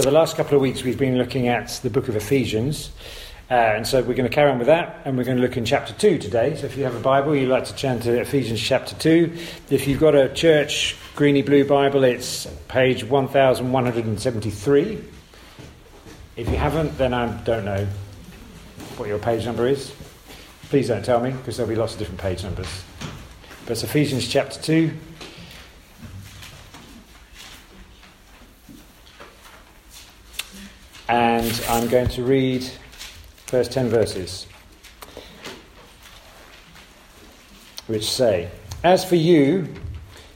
So, the last couple of weeks we've been looking at the book of Ephesians. Uh, and so we're going to carry on with that, and we're going to look in chapter 2 today. So if you have a Bible, you'd like to turn to Ephesians chapter 2. If you've got a church greeny blue Bible, it's page 1173. If you haven't, then I don't know what your page number is. Please don't tell me, because there'll be lots of different page numbers. But it's Ephesians chapter 2. And I'm going to read first 10 verses, which say, As for you,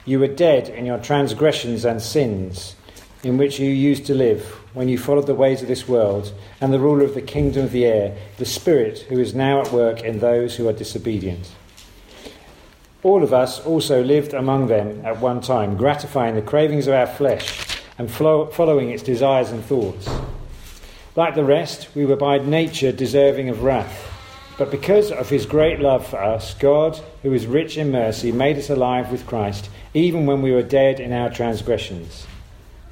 you were dead in your transgressions and sins, in which you used to live when you followed the ways of this world and the ruler of the kingdom of the air, the Spirit who is now at work in those who are disobedient. All of us also lived among them at one time, gratifying the cravings of our flesh and following its desires and thoughts. Like the rest, we were by nature deserving of wrath. But because of his great love for us, God, who is rich in mercy, made us alive with Christ, even when we were dead in our transgressions.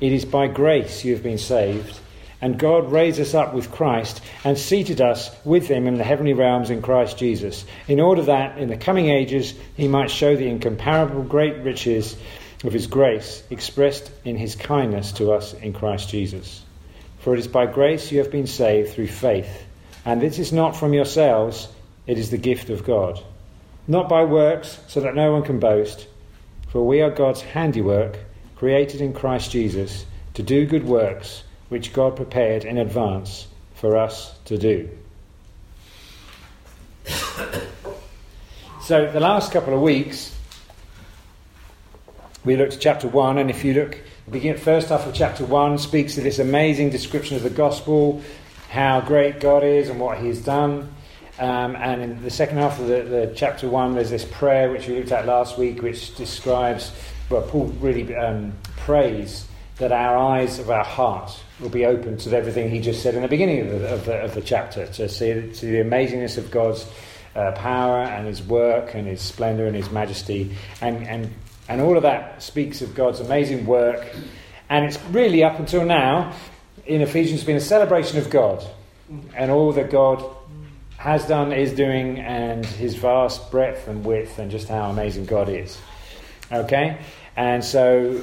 It is by grace you have been saved, and God raised us up with Christ and seated us with him in the heavenly realms in Christ Jesus, in order that in the coming ages he might show the incomparable great riches of his grace expressed in his kindness to us in Christ Jesus. For it is by grace you have been saved through faith. And this is not from yourselves, it is the gift of God. Not by works, so that no one can boast. For we are God's handiwork, created in Christ Jesus, to do good works, which God prepared in advance for us to do. so, the last couple of weeks, we looked at chapter 1, and if you look begin, first half of chapter 1 speaks to this amazing description of the gospel, how great God is and what He's done. Um, and in the second half of the, the, chapter 1, there's this prayer which we looked at last week, which describes, well, Paul really um, prays that our eyes of our heart will be open to everything he just said in the beginning of the, of the, of the chapter, to see, to the amazingness of God's uh, power and his work and his splendor and his majesty, and, and and all of that speaks of God's amazing work. And it's really, up until now, in Ephesians, been a celebration of God and all that God has done, is doing, and his vast breadth and width, and just how amazing God is. Okay? And so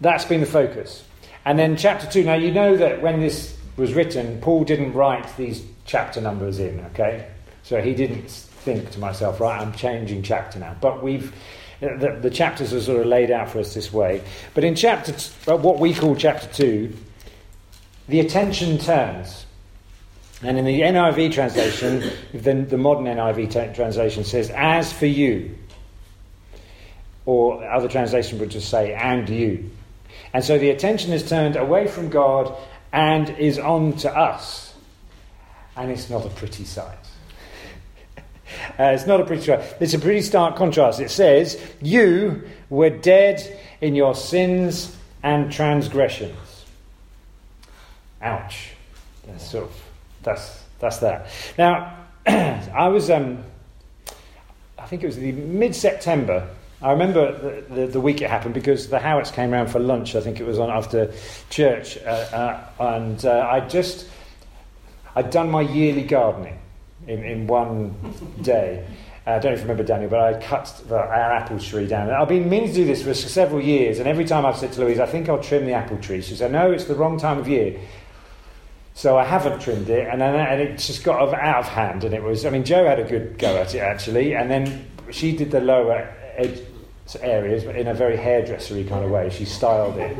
that's been the focus. And then chapter 2. Now, you know that when this was written, Paul didn't write these chapter numbers in, okay? So he didn't think to myself, right, I'm changing chapter now. But we've the, the, chapters are sort of laid out for us this way. But in chapter, t- what we call chapter 2, the attention turns. And in the NIV translation, the, the modern NIV t- translation says, as for you. Or other translation would just say, and you. And so the attention is turned away from God and is on to us. And it's not a pretty sight. Uh, it's not a pretty It's a pretty stark contrast. It says, You were dead in your sins and transgressions. Ouch. That's sort of, that's, that's that. Now, I was, um, I think it was the mid September. I remember the, the, the, week it happened because the Howitts came around for lunch. I think it was on after church. Uh, uh, and uh, I just, I'd done my yearly gardening in, in one day. Uh, I don't you remember Daniel, but I cut our apple tree down. I've been meaning to do this for several years, and every time I've said to Louise, I think I'll trim the apple tree. She said, No, it's the wrong time of year. So I haven't trimmed it, and, and it just got out of hand. And it was, I mean, Joe had a good go at it actually, and then she did the lower edge areas, but in a very hairdressery kind of way. She styled it.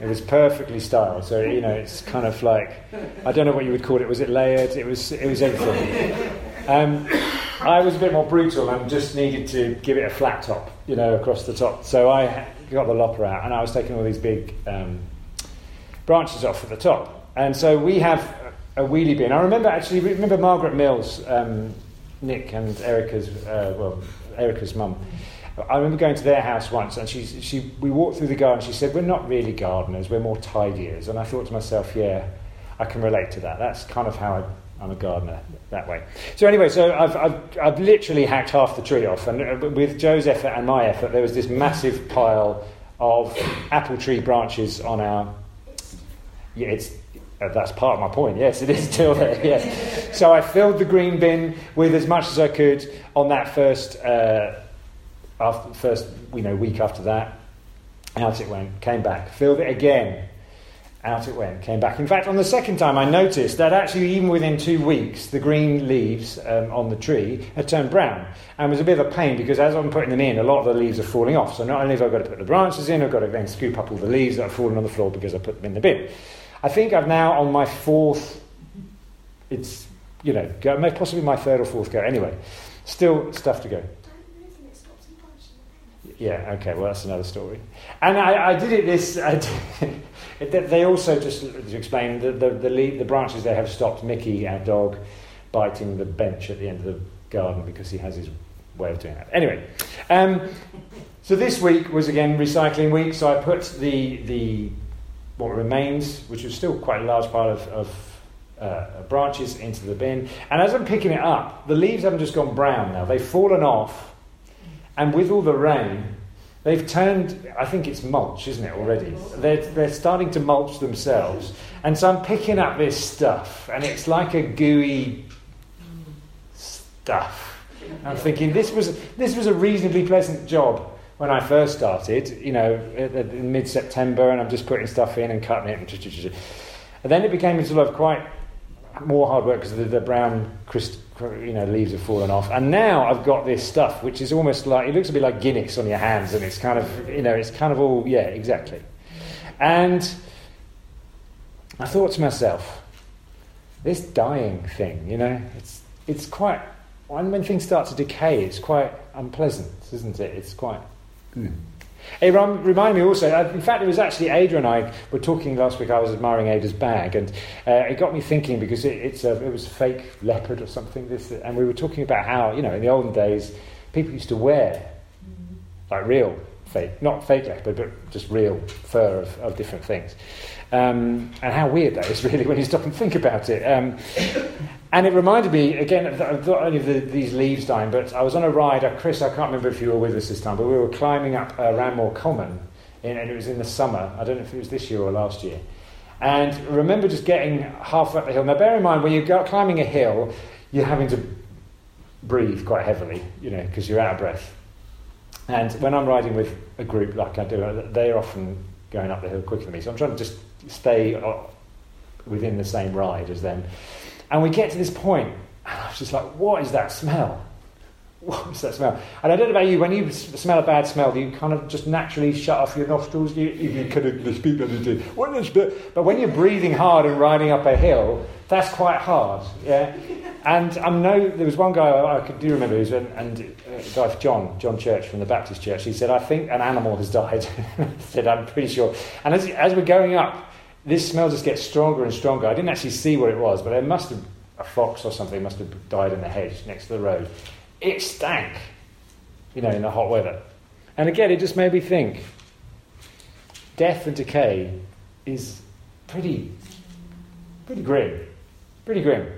It was perfectly styled. So you know, it's kind of like I don't know what you would call it. Was it layered? It was. It was everything. Um, I was a bit more brutal and just needed to give it a flat top, you know, across the top. So I got the lopper out, and I was taking all these big um, branches off at the top. And so we have a wheelie bin. I remember actually remember Margaret Mills, um, Nick and Erica's uh, well Erica's mum. I remember going to their house once, and she, she, we walked through the garden. She said, "We're not really gardeners; we're more tidiers." And I thought to myself, "Yeah, I can relate to that. That's kind of how I, am a gardener that way." So anyway, so I've, I've, I've literally hacked half the tree off, and uh, with Joe's effort and my effort, there was this massive pile of apple tree branches on our yeah, it's uh, that's part of my point. Yes, it is still there. Yes. So I filled the green bin with as much as I could on that first, uh, after, first you know, week after that. Out it went. Came back. Filled it again. Out it went. Came back. In fact, on the second time, I noticed that actually, even within two weeks, the green leaves um, on the tree had turned brown, and was a bit of a pain because as I'm putting them in, a lot of the leaves are falling off. So not only have I got to put the branches in, I've got to then scoop up all the leaves that are falling on the floor because I put them in the bin. I think I've now on my fourth, it's, you know, possibly my third or fourth go. Anyway, still stuff to go. Yeah, okay, well, that's another story. And I, I did it this. Did, they also, just to explain, the, the, the, lead, the branches they have stopped Mickey, our dog, biting the bench at the end of the garden because he has his way of doing that. Anyway, um, so this week was again recycling week, so I put the, the what remains, which was still quite a large part of, of uh, branches, into the bin. And as I'm picking it up, the leaves haven't just gone brown now, they've fallen off. And with all the rain, they've turned, I think it's mulch, isn't it, already? They're, they're starting to mulch themselves. And so I'm picking up this stuff, and it's like a gooey stuff. I'm thinking this was, this was a reasonably pleasant job when I first started, you know, in mid September, and I'm just putting stuff in and cutting it, and, and then it became sort of quite more hard work because the, the, brown crystal, you know, leaves have fallen off. And now I've got this stuff, which is almost like it looks a bit like Guinness on your hands, and it's kind of, you know, it's kind of all, yeah, exactly. And I thought to myself, this dying thing, you know, it's it's quite when when things start to decay, it's quite unpleasant, isn't it? It's quite Mm. It reminded me also, in fact, it was actually Ada and I were talking last week. I was admiring Ada's bag, and uh, it got me thinking because it, it's a, it was a fake leopard or something. This, and we were talking about how, you know, in the olden days, people used to wear like real fake, not fake leopard, but just real fur of, of different things. Um, and how weird that is, really, when you stop and think about it. Um, and it reminded me, again, not only of the, these leaves dying, but I was on a ride. Uh, Chris, I can't remember if you were with us this time, but we were climbing up uh, Ranmore Common, in, and it was in the summer. I don't know if it was this year or last year. And remember just getting half up the hill. Now, bear in mind, when you're climbing a hill, you're having to breathe quite heavily, you know, because you're out of breath. And when I'm riding with a group like I do, they're often going up the hill quicker than me. So I'm trying to just stay uh, within the same ride as them. And we get to this point, and I was just like, what is that smell? What's that smell? And I don't know about you, when you smell a bad smell, you kind of just naturally shut off your nostrils? You, you kind of speak. What is? But when you're breathing hard and riding up a hill, that's quite hard. Yeah. And I know there was one guy I, could do remember, was, and, and uh, guy John, John Church from the Baptist Church. He said, "I think an animal has died." I said, "I'm pretty sure." And as as we're going up, this smell just gets stronger and stronger. I didn't actually see what it was, but it must have a fox or something must have died in the hedge next to the road. It stank, you know, in the hot weather. And again, it just made me think death and decay is pretty, pretty grim. Pretty grim.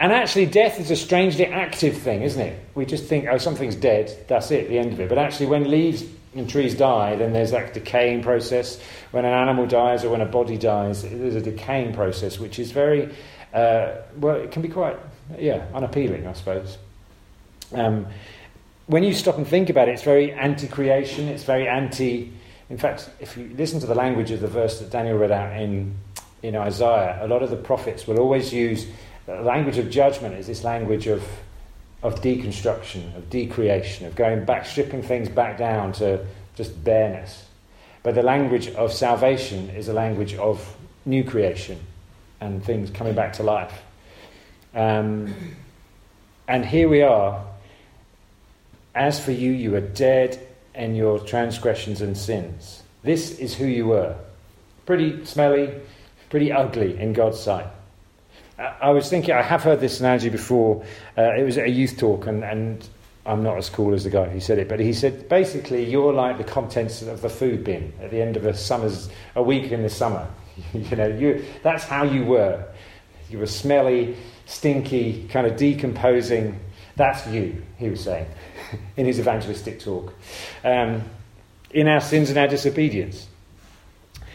And actually, death is a strangely active thing, isn't it? We just think, oh, something's dead, that's it, the end of it. But actually, when leaves and trees die, then there's that decaying process. When an animal dies or when a body dies, there's a decaying process, which is very, uh, well, it can be quite, yeah, unappealing, I suppose. Um, when you stop and think about it, it's very anti creation, it's very anti. In fact, if you listen to the language of the verse that Daniel read out in, in Isaiah, a lot of the prophets will always use the language of judgment is this language of of deconstruction, of decreation, of going back, stripping things back down to just bareness. But the language of salvation is a language of new creation and things coming back to life. Um, and here we are. As for you, you are dead in your transgressions and sins. This is who you were. Pretty smelly, pretty ugly in God's sight. I was thinking, I have heard this analogy before. Uh, it was at a youth talk, and, and I'm not as cool as the guy who said it, but he said basically you're like the contents of the food bin at the end of a summer's a week in the summer. you know, you that's how you were. You were smelly, stinky, kind of decomposing. That's you, he was saying in his evangelistic talk. Um, in our sins and our disobedience.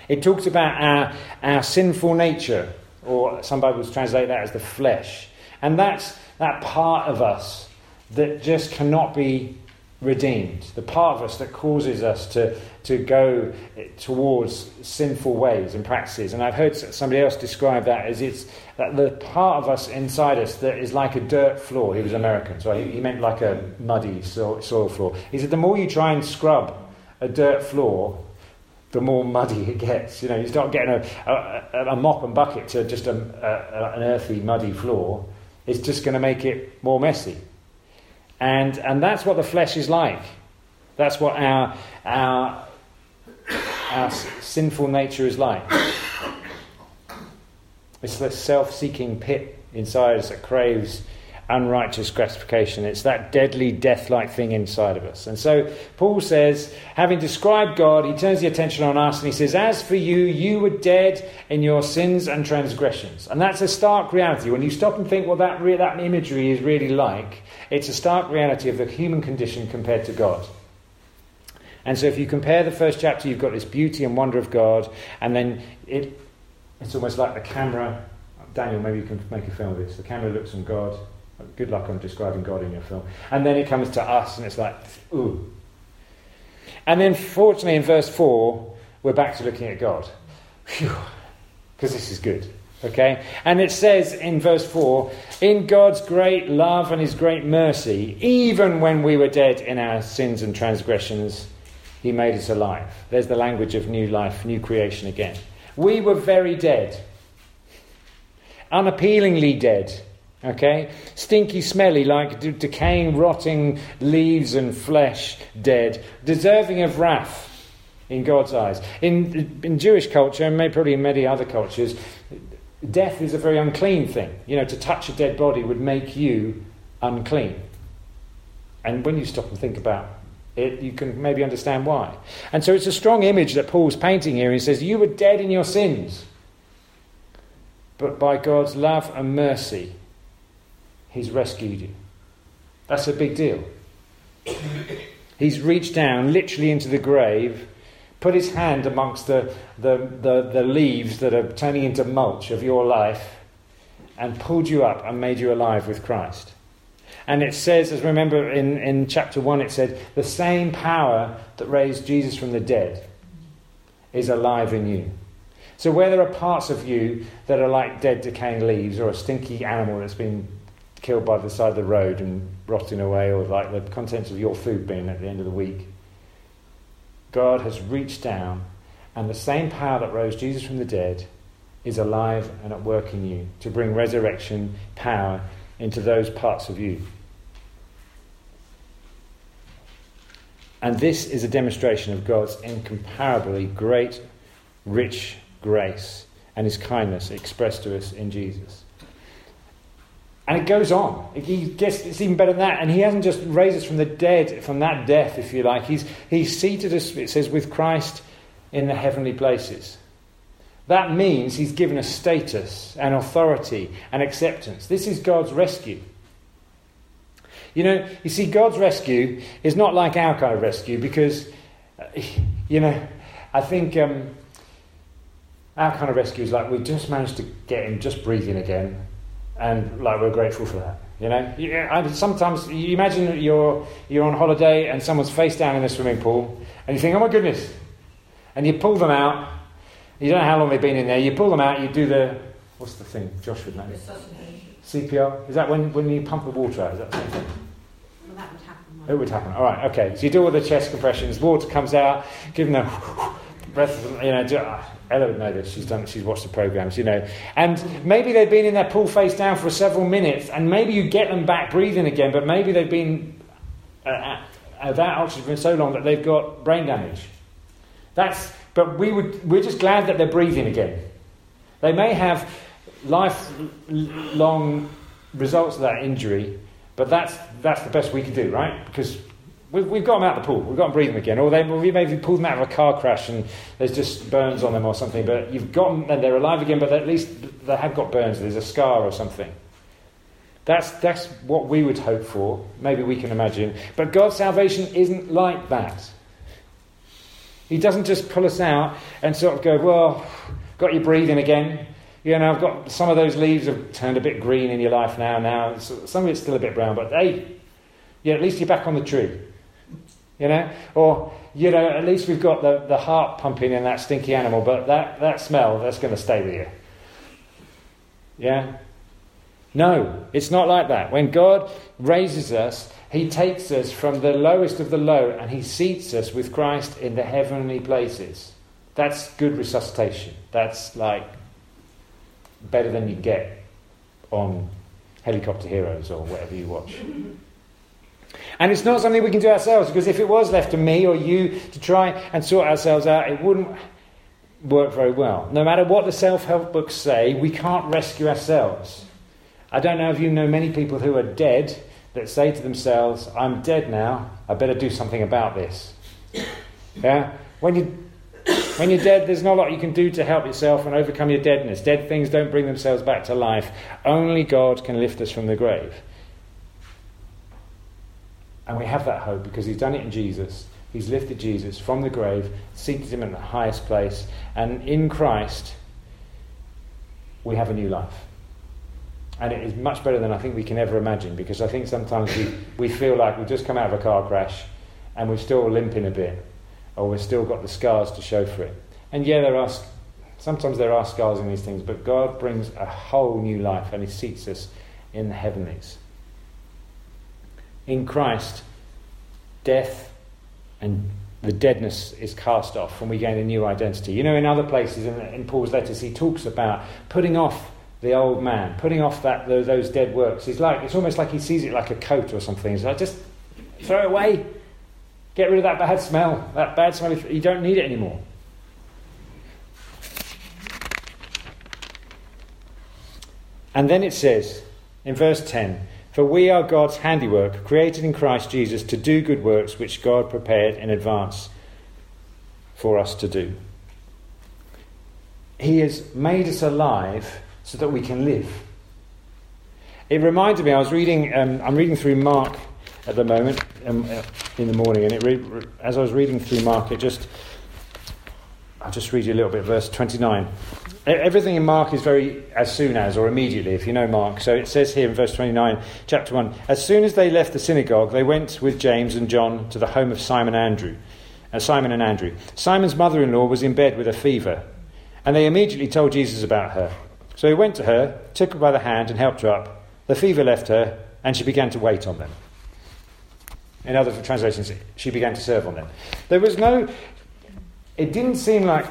It talks about our, our sinful nature, or some Bibles translate that as the flesh. And that's that part of us that just cannot be redeemed, the part of us that causes us to, to go towards sinful ways and practices. And I've heard somebody else describe that as it's that the part of us inside us that is like a dirt floor. He was American, so he, he meant like a muddy soil, soil floor. He said the more you try and scrub a dirt floor, the more muddy it gets. You know, you start getting a, a, a mop and bucket to just um, a, an earthy, muddy floor. It's just going to make it more messy. And, and that's what the flesh is like. That's what our, our, our sinful nature is like. It's the self seeking pit inside us that craves unrighteous gratification. It's that deadly, death like thing inside of us. And so Paul says, having described God, he turns the attention on us and he says, As for you, you were dead in your sins and transgressions. And that's a stark reality. When you stop and think what that, re- that imagery is really like, it's a stark reality of the human condition compared to God. And so if you compare the first chapter, you've got this beauty and wonder of God, and then it, it's almost like the camera. Daniel, maybe you can make a film of this. The camera looks on God, Good luck on describing God in your film. And then it comes to us, and it's like, ooh. And then, fortunately, in verse 4, we're back to looking at God. Because this is good. Okay? And it says in verse 4 In God's great love and his great mercy, even when we were dead in our sins and transgressions, he made us alive. There's the language of new life, new creation again. We were very dead, unappealingly dead Okay? Stinky, smelly, like de- decaying, rotting leaves and flesh, dead, deserving of wrath in God's eyes. In, in Jewish culture, and maybe probably in many other cultures, death is a very unclean thing. You know, to touch a dead body would make you unclean. And when you stop and think about it, you can maybe understand why. And so it's a strong image that Paul's painting here. He says, You were dead in your sins, but by God's love and mercy, He's rescued you. That's a big deal. He's reached down literally into the grave, put his hand amongst the, the, the, the, leaves that are turning into mulch of your life, and pulled you up and made you alive with Christ. And it says, as remember in, in chapter 1, it said, the same power that raised Jesus from the dead is alive in you. So, where there are parts of you that are like dead, decaying leaves or a stinky animal that's been killed by the side of the road and rotting away, or like the contents of your food bin at the end of the week. God has reached down, and the same power that rose Jesus from the dead is alive and at work in you to bring resurrection power into those parts of you. And this is a demonstration of God's incomparably great, rich grace and his kindness expressed to us in Jesus. And it goes on. He gets, it's even better than that. And he hasn't just raised us from the dead, from that death, if you like. He's, he's seated us, it says, with Christ in the heavenly places. That means he's given us status and authority and acceptance. This is God's rescue. You know, you see, God's rescue is not like our kind of rescue because, uh, you know, I think um, our kind of rescue is like we just managed to get him just breathing again and like we're grateful for that. You know, I, sometimes you imagine you're you're on holiday and someone's face down in a swimming pool, and you think, oh my goodness, and you pull them out. You don't know how long they've been in there. You pull them out. You do the what's the thing? Josh would know. CPR. Is that when when you pump the water out? Is that the same thing? Well, that would happen. It would happen. All right. Okay. So you do all the chest compressions. Water comes out. Give them a breath. You know. Do, ah. Ella would know this. She's done. She's watched the programs, you know. And maybe they've been in their pool face down for several minutes, and maybe you get them back breathing again. But maybe they've been uh, without oxygen for so long that they've got brain damage. That's. But we would. We're just glad that they're breathing again. They may have lifelong results of that injury, but that's that's the best we can do, right? Because We've, we've got them out of the pool. We've got them breathing again. Or they, we maybe pulled them out of a car crash and there's just burns on them or something. But you've got them and they're alive again, but at least they have got burns. There's a scar or something. That's, that's what we would hope for. Maybe we can imagine. But God's salvation isn't like that. He doesn't just pull us out and sort of go, well, got you breathing again. You know, I've got some of those leaves have turned a bit green in your life now. Now some of it's still a bit brown, but hey, yeah, at least you're back on the tree. You know, or you know, at least we've got the, the heart pumping in that stinky animal, but that, that smell that's going to stay with you. Yeah. No, it's not like that. When God raises us, He takes us from the lowest of the low and He seats us with Christ in the heavenly places. That's good resuscitation. That's like better than you get on Helicopter Heroes or whatever you watch. And it's not something we can do ourselves because if it was left to me or you to try and sort ourselves out, it wouldn't work very well. No matter what the self help books say, we can't rescue ourselves. I don't know if you know many people who are dead that say to themselves, I'm dead now, I better do something about this. Yeah? When, you, when you're dead, there's not a lot you can do to help yourself and overcome your deadness. Dead things don't bring themselves back to life. Only God can lift us from the grave. And we have that hope because He's done it in Jesus. He's lifted Jesus from the grave, seated him in the highest place, and in Christ, we have a new life. And it is much better than I think we can ever imagine because I think sometimes we, we feel like we've just come out of a car crash and we're still limping a bit or we've still got the scars to show for it. And yeah, there are, sometimes there are scars in these things, but God brings a whole new life and He seats us in the heavenlies. In Christ, death and the deadness is cast off and we gain a new identity. You know, in other places in, in Paul's letters, he talks about putting off the old man, putting off that those dead works. He's like it's almost like he sees it like a coat or something. He's like, just throw it away, get rid of that bad smell. That bad smell, you don't need it anymore. And then it says in verse 10 For we are God's handiwork, created in Christ Jesus to do good works which God prepared in advance for us to do. He has made us alive so that we can live. It reminded me, I was reading, um, I'm reading through Mark at the moment um, uh, in the morning, and it re- as I was reading through Mark, it just, I'll just read you a little bit, verse 29. Everything in Mark is very as soon as or immediately, if you know Mark. So it says here in verse 29, chapter 1 As soon as they left the synagogue, they went with James and John to the home of Simon Andrew. Uh, Simon and Andrew. Simon's mother in law was in bed with a fever, and they immediately told Jesus about her. So he went to her, took her by the hand, and helped her up. The fever left her, and she began to wait on them. In other translations, she began to serve on them. There was no, it didn't seem like,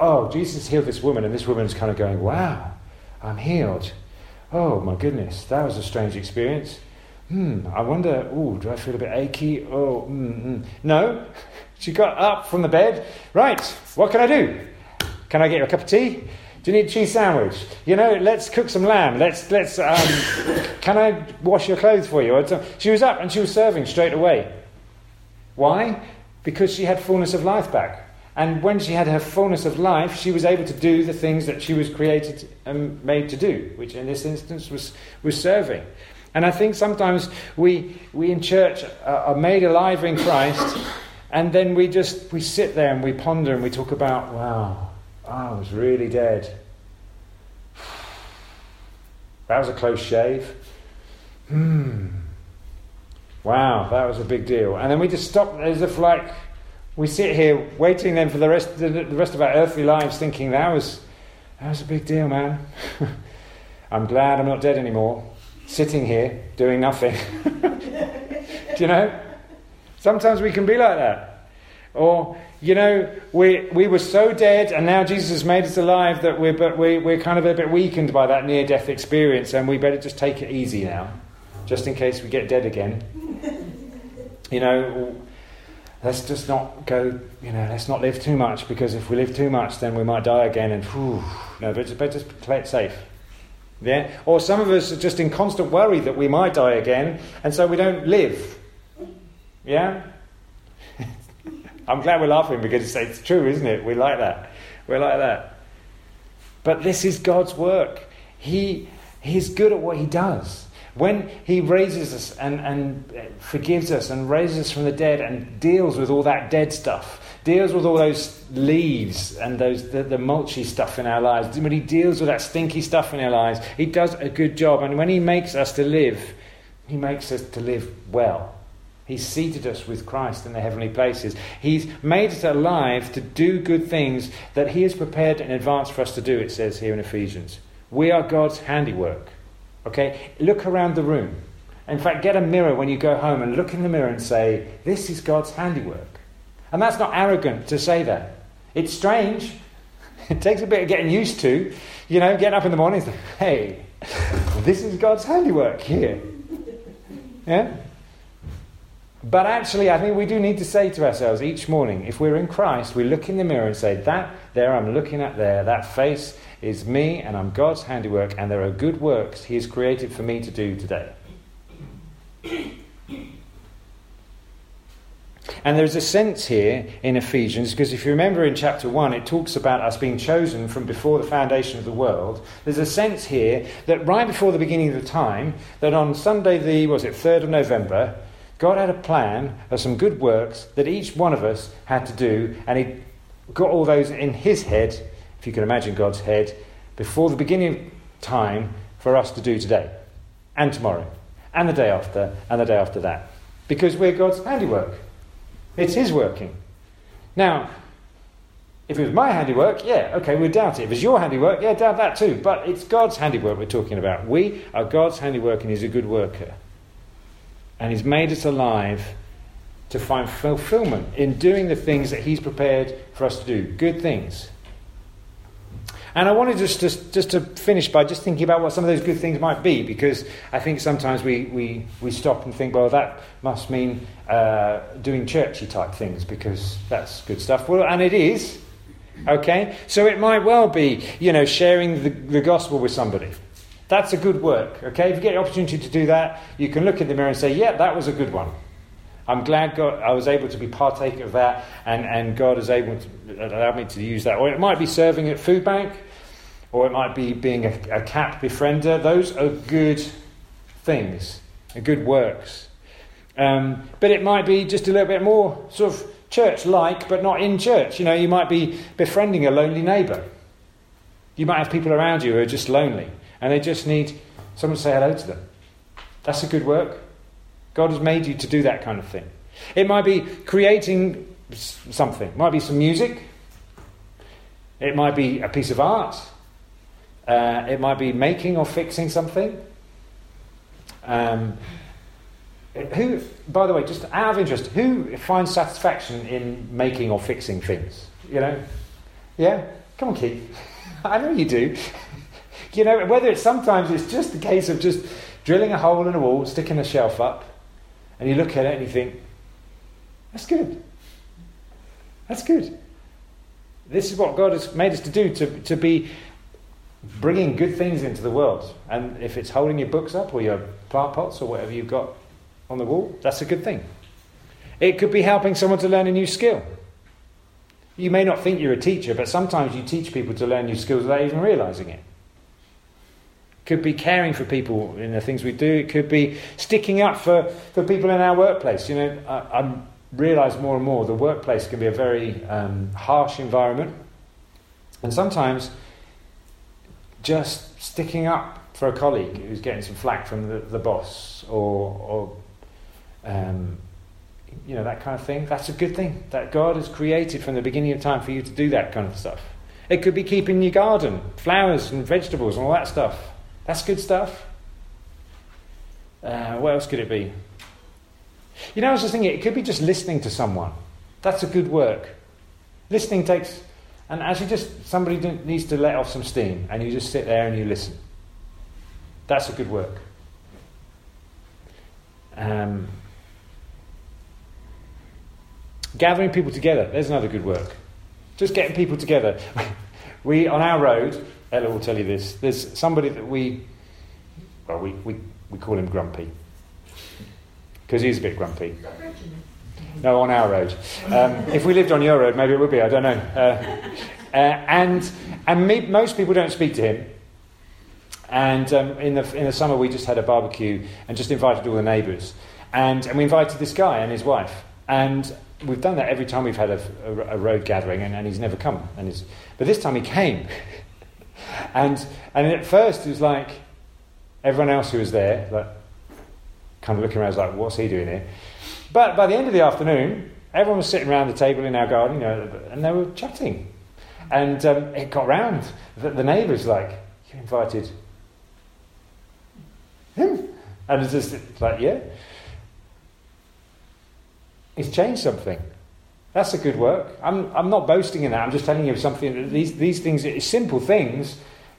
oh, Jesus healed this woman, and this woman's kind of going, wow, I'm healed. Oh, my goodness, that was a strange experience. Hmm, I wonder, oh, do I feel a bit achy? Oh, mm, mm. no. She got up from the bed. Right, what can I do? Can I get you a cup of tea? Do you need a cheese sandwich? You know, let's cook some lamb. Let's, let's, um, can I wash your clothes for you? She was up and she was serving straight away. Why? Because she had fullness of life back. And when she had her fullness of life, she was able to do the things that she was created and made to do, which in this instance was, was serving. And I think sometimes we, we in church are made alive in Christ, and then we just we sit there and we ponder and we talk about, wow, I was really dead. That was a close shave. Hmm. Wow, that was a big deal. And then we just stop as if like we sit here waiting then for the rest the, rest of our earthly lives thinking that was that was a big deal, man. I'm glad I'm not dead anymore. Sitting here doing nothing. Do you know? Sometimes we can be like that. Or you know, we, we were so dead, and now Jesus has made us alive that we're, but we, we're kind of a bit weakened by that near death experience, and we better just take it easy now, just in case we get dead again. You know, let's just not go, you know, let's not live too much, because if we live too much, then we might die again, and whew, no, but just, better just play it safe. Yeah? Or some of us are just in constant worry that we might die again, and so we don't live. Yeah? I'm glad we're laughing because it's true, isn't it? We like that. We're like that. But this is God's work. He, he's good at what he does. When he raises us and, and forgives us and raises us from the dead and deals with all that dead stuff, deals with all those leaves and those the, the mulchy stuff in our lives, when He deals with that stinky stuff in our lives, He does a good job. And when He makes us to live, He makes us to live well. He's seated us with Christ in the heavenly places. He's made us alive to do good things that He has prepared in advance for us to do, it says here in Ephesians. We are God's handiwork. Okay? Look around the room. In fact, get a mirror when you go home and look in the mirror and say, This is God's handiwork. And that's not arrogant to say that. It's strange. It takes a bit of getting used to. You know, getting up in the morning hey, this is God's handiwork here. Yeah? But actually, I think we do need to say to ourselves each morning, if we're in Christ, we look in the mirror and say, That there I'm looking at there, that face is me and I'm God's handiwork, and there are good works He has created for me to do today. And there's a sense here in Ephesians, because if you remember in chapter 1, it talks about us being chosen from before the foundation of the world. There's a sense here that right before the beginning of the time, that on Sunday, the, was it 3rd of November, God had a plan of some good works that each one of us had to do, and He got all those in His head, if you can imagine God's head, before the beginning of time for us to do today, and tomorrow, and the day after, and the day after that. Because we're God's handiwork. It's His working. Now, if it was my handiwork, yeah, okay, we'd doubt it. If it's your handiwork, yeah, doubt that too. But it's God's handiwork we're talking about. We are God's handiwork, and He's a good worker. And He's made us alive to find fulfillment in doing the things that He's prepared for us to do good things. And I wanted just, just, just to finish by just thinking about what some of those good things might be, because I think sometimes we, we, we stop and think, well, that must mean uh, doing churchy type things, because that's good stuff. Well, and it is, okay? So it might well be, you know, sharing the, the gospel with somebody. That's a good work, okay? If you get the opportunity to do that, you can look in the mirror and say, yeah, that was a good one. I'm glad God, I was able to be partaker of that, and, and God has able to allow me to use that. Or it might be serving at food bank, or it might be being a, a CAP befriender. Those are good things, and good works. Um, but it might be just a little bit more sort of church-like, but not in church. You know, you might be befriending a lonely neighbour. You might have people around you who are just lonely and they just need someone to say hello to them. That's a good work. God has made you to do that kind of thing. It might be creating something. It might be some music. It might be a piece of art. Uh, it might be making or fixing something. Um, who, by the way, just out of interest, who finds satisfaction in making or fixing things? You know? Yeah? Come on, Keith. I know you do. You know, whether it's sometimes it's just a case of just drilling a hole in a wall, sticking a shelf up, and you look at it and you think, that's good. That's good. This is what God has made us to do, to, to be bringing good things into the world. And if it's holding your books up or your plant pots or whatever you've got on the wall, that's a good thing. It could be helping someone to learn a new skill. You may not think you're a teacher, but sometimes you teach people to learn new skills without even realizing it could be caring for people in the things we do. It could be sticking up for, for people in our workplace. You know, I, I realise more and more the workplace can be a very um, harsh environment. And sometimes just sticking up for a colleague who's getting some flack from the, the boss or, or um, you know, that kind of thing, that's a good thing. That God has created from the beginning of time for you to do that kind of stuff. It could be keeping your garden, flowers and vegetables and all that stuff. That's good stuff. Uh, what else could it be? You know, I was just thinking, it could be just listening to someone. That's a good work. Listening takes, and actually, just somebody needs to let off some steam, and you just sit there and you listen. That's a good work. Um, gathering people together, there's another good work. Just getting people together. we, on our road, Ella will tell you this. There's somebody that we, well, we, we, we call him Grumpy. Because he's a bit grumpy. No, on our road. Um, if we lived on your road, maybe it would be, I don't know. Uh, uh, and and me, most people don't speak to him. And um, in, the, in the summer, we just had a barbecue and just invited all the neighbours. And, and we invited this guy and his wife. And we've done that every time we've had a, a, a road gathering, and, and, he's never come. And but this time he came. and, and at first it was like everyone else who was there, like, kind of looking around, was like, what's he doing here? But by the end of the afternoon, everyone was sitting around the table in our garden, you know, and they were chatting. And um, it got round. that the neighbours like, you invited him? And it's just like, yeah. He's changed something. That's a good work. I'm, I'm not boasting in that. I'm just telling you something. These, these things, simple things,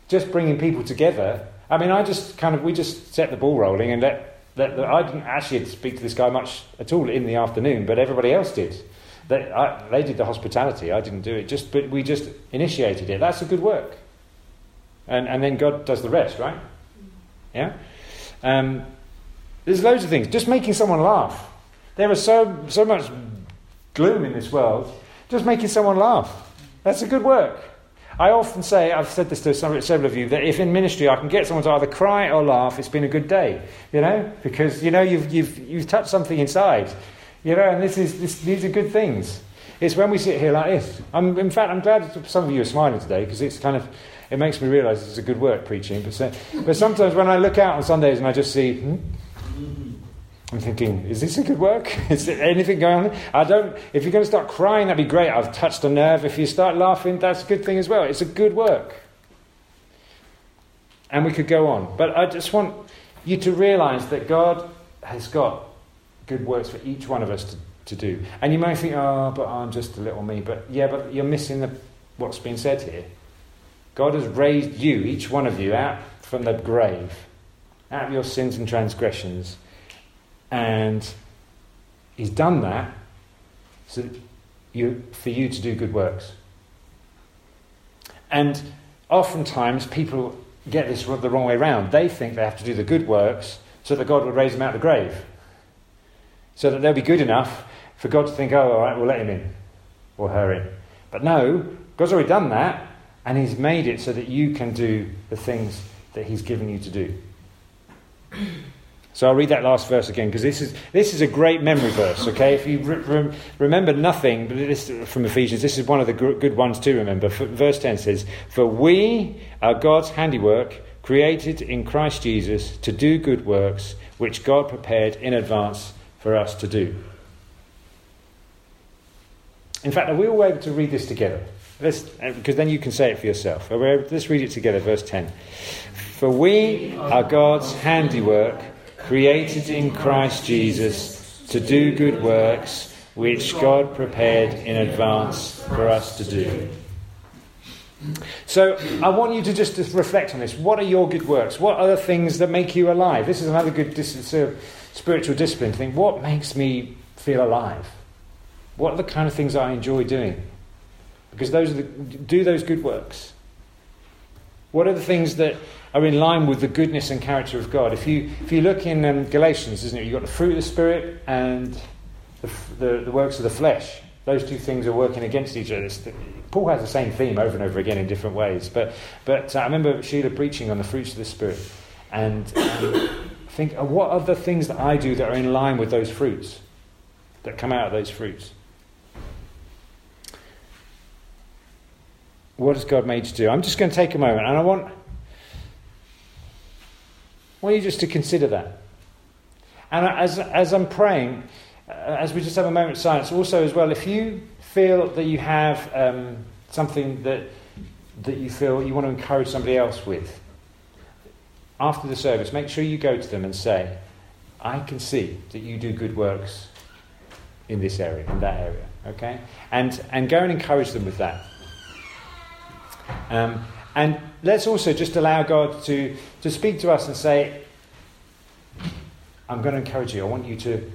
just bringing people together. I mean, I just kind of, we just set the ball rolling and let, let the, I didn't actually speak to this guy much at all in the afternoon, but everybody else did. They, I, they did the hospitality. I didn't do it. Just, but we just initiated it. That's a good work. And, and then God does the rest, right? Yeah? Um, there's loads of things. Just making someone laugh. There are so, so much gloom in this world. Just making someone laugh. That's a good work. I often say, I've said this to some, several of you, that if in ministry I can get someone to either cry or laugh, it's been a good day. You know? Because, you know, you've, you've, you've touched something inside. You know, and this is, this, these are good things. It's when we sit here like this. I'm, in fact, I'm glad some of you are smiling today because it's kind of, it makes me realise it's a good work preaching. But, so, but sometimes when I look out on Sundays and I just see, hmm, I'm thinking, is this a good work? Is there anything going on? I don't. If you're going to start crying, that'd be great. I've touched a nerve. If you start laughing, that's a good thing as well. It's a good work. And we could go on. But I just want you to realize that God has got good works for each one of us to, to do. And you might think, oh, but I'm just a little me. But yeah, but you're missing the, what's been said here. God has raised you, each one of you, out from the grave, out of your sins and transgressions. And He's done that so you, for you to do good works. And oftentimes people get this the wrong way around. They think they have to do the good works so that God will raise them out of the grave. So that they'll be good enough for God to think, oh, all right, we'll let him in or her in. But no, God's already done that. And He's made it so that you can do the things that He's given you to do. So I'll read that last verse again because this is, this is a great memory verse, okay? If you re- re- remember nothing but this, from Ephesians, this is one of the good ones to remember. verse 10 says, For we are God's handiwork, created in Christ Jesus to do good works, which God prepared in advance for us to do. In fact, are we all able to read this together? Let's, uh, because then you can say it for yourself. Let's read it together, verse 10. For we are God's handiwork, created in Christ Jesus to do good works, which God prepared in advance for us to do. So I want you to just reflect on this. What are your good works? What are the things that make you alive? This is another good spiritual discipline thing. What makes me feel alive? What are the kind of things I enjoy doing? Because those are the, do those good works. What are the things that are in line with the goodness and character of God? If you, if you look in um, Galatians, isn't it? You've got the fruit of the Spirit and the, the, the works of the flesh. Those two things are working against each other. Paul has the same theme over and over again in different ways. But, but uh, I remember Sheila preaching on the fruits of the Spirit. And um, think, uh, what are the things that I do that are in line with those fruits, that come out of those fruits? What has God made you do? I'm just going to take a moment and I want, I want you just to consider that. And as, as I'm praying, uh, as we just have a moment of silence, also as well, if you feel that you have um, something that, that you feel you want to encourage somebody else with, after the service, make sure you go to them and say, I can see that you do good works in this area, in that area, okay? And, and go and encourage them with that. Um, and let's also just allow God to, to speak to us and say, I'm going to encourage you. I want you to,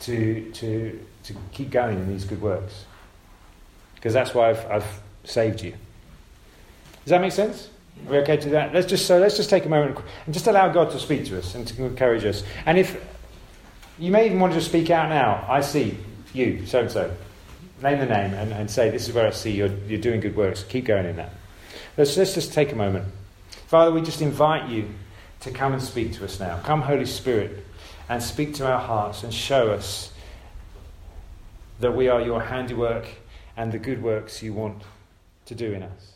to, to, to keep going in these good works. Because that's why I've, I've saved you. Does that make sense? Are we okay to do that? Let's just, so let's just take a moment and just allow God to speak to us and to encourage us. And if you may even want to just speak out now, I see you, so and so. Name the name and, and say, This is where I see you're, you're doing good works. Keep going in that. Let's, let's just take a moment. Father, we just invite you to come and speak to us now. Come, Holy Spirit, and speak to our hearts and show us that we are your handiwork and the good works you want to do in us.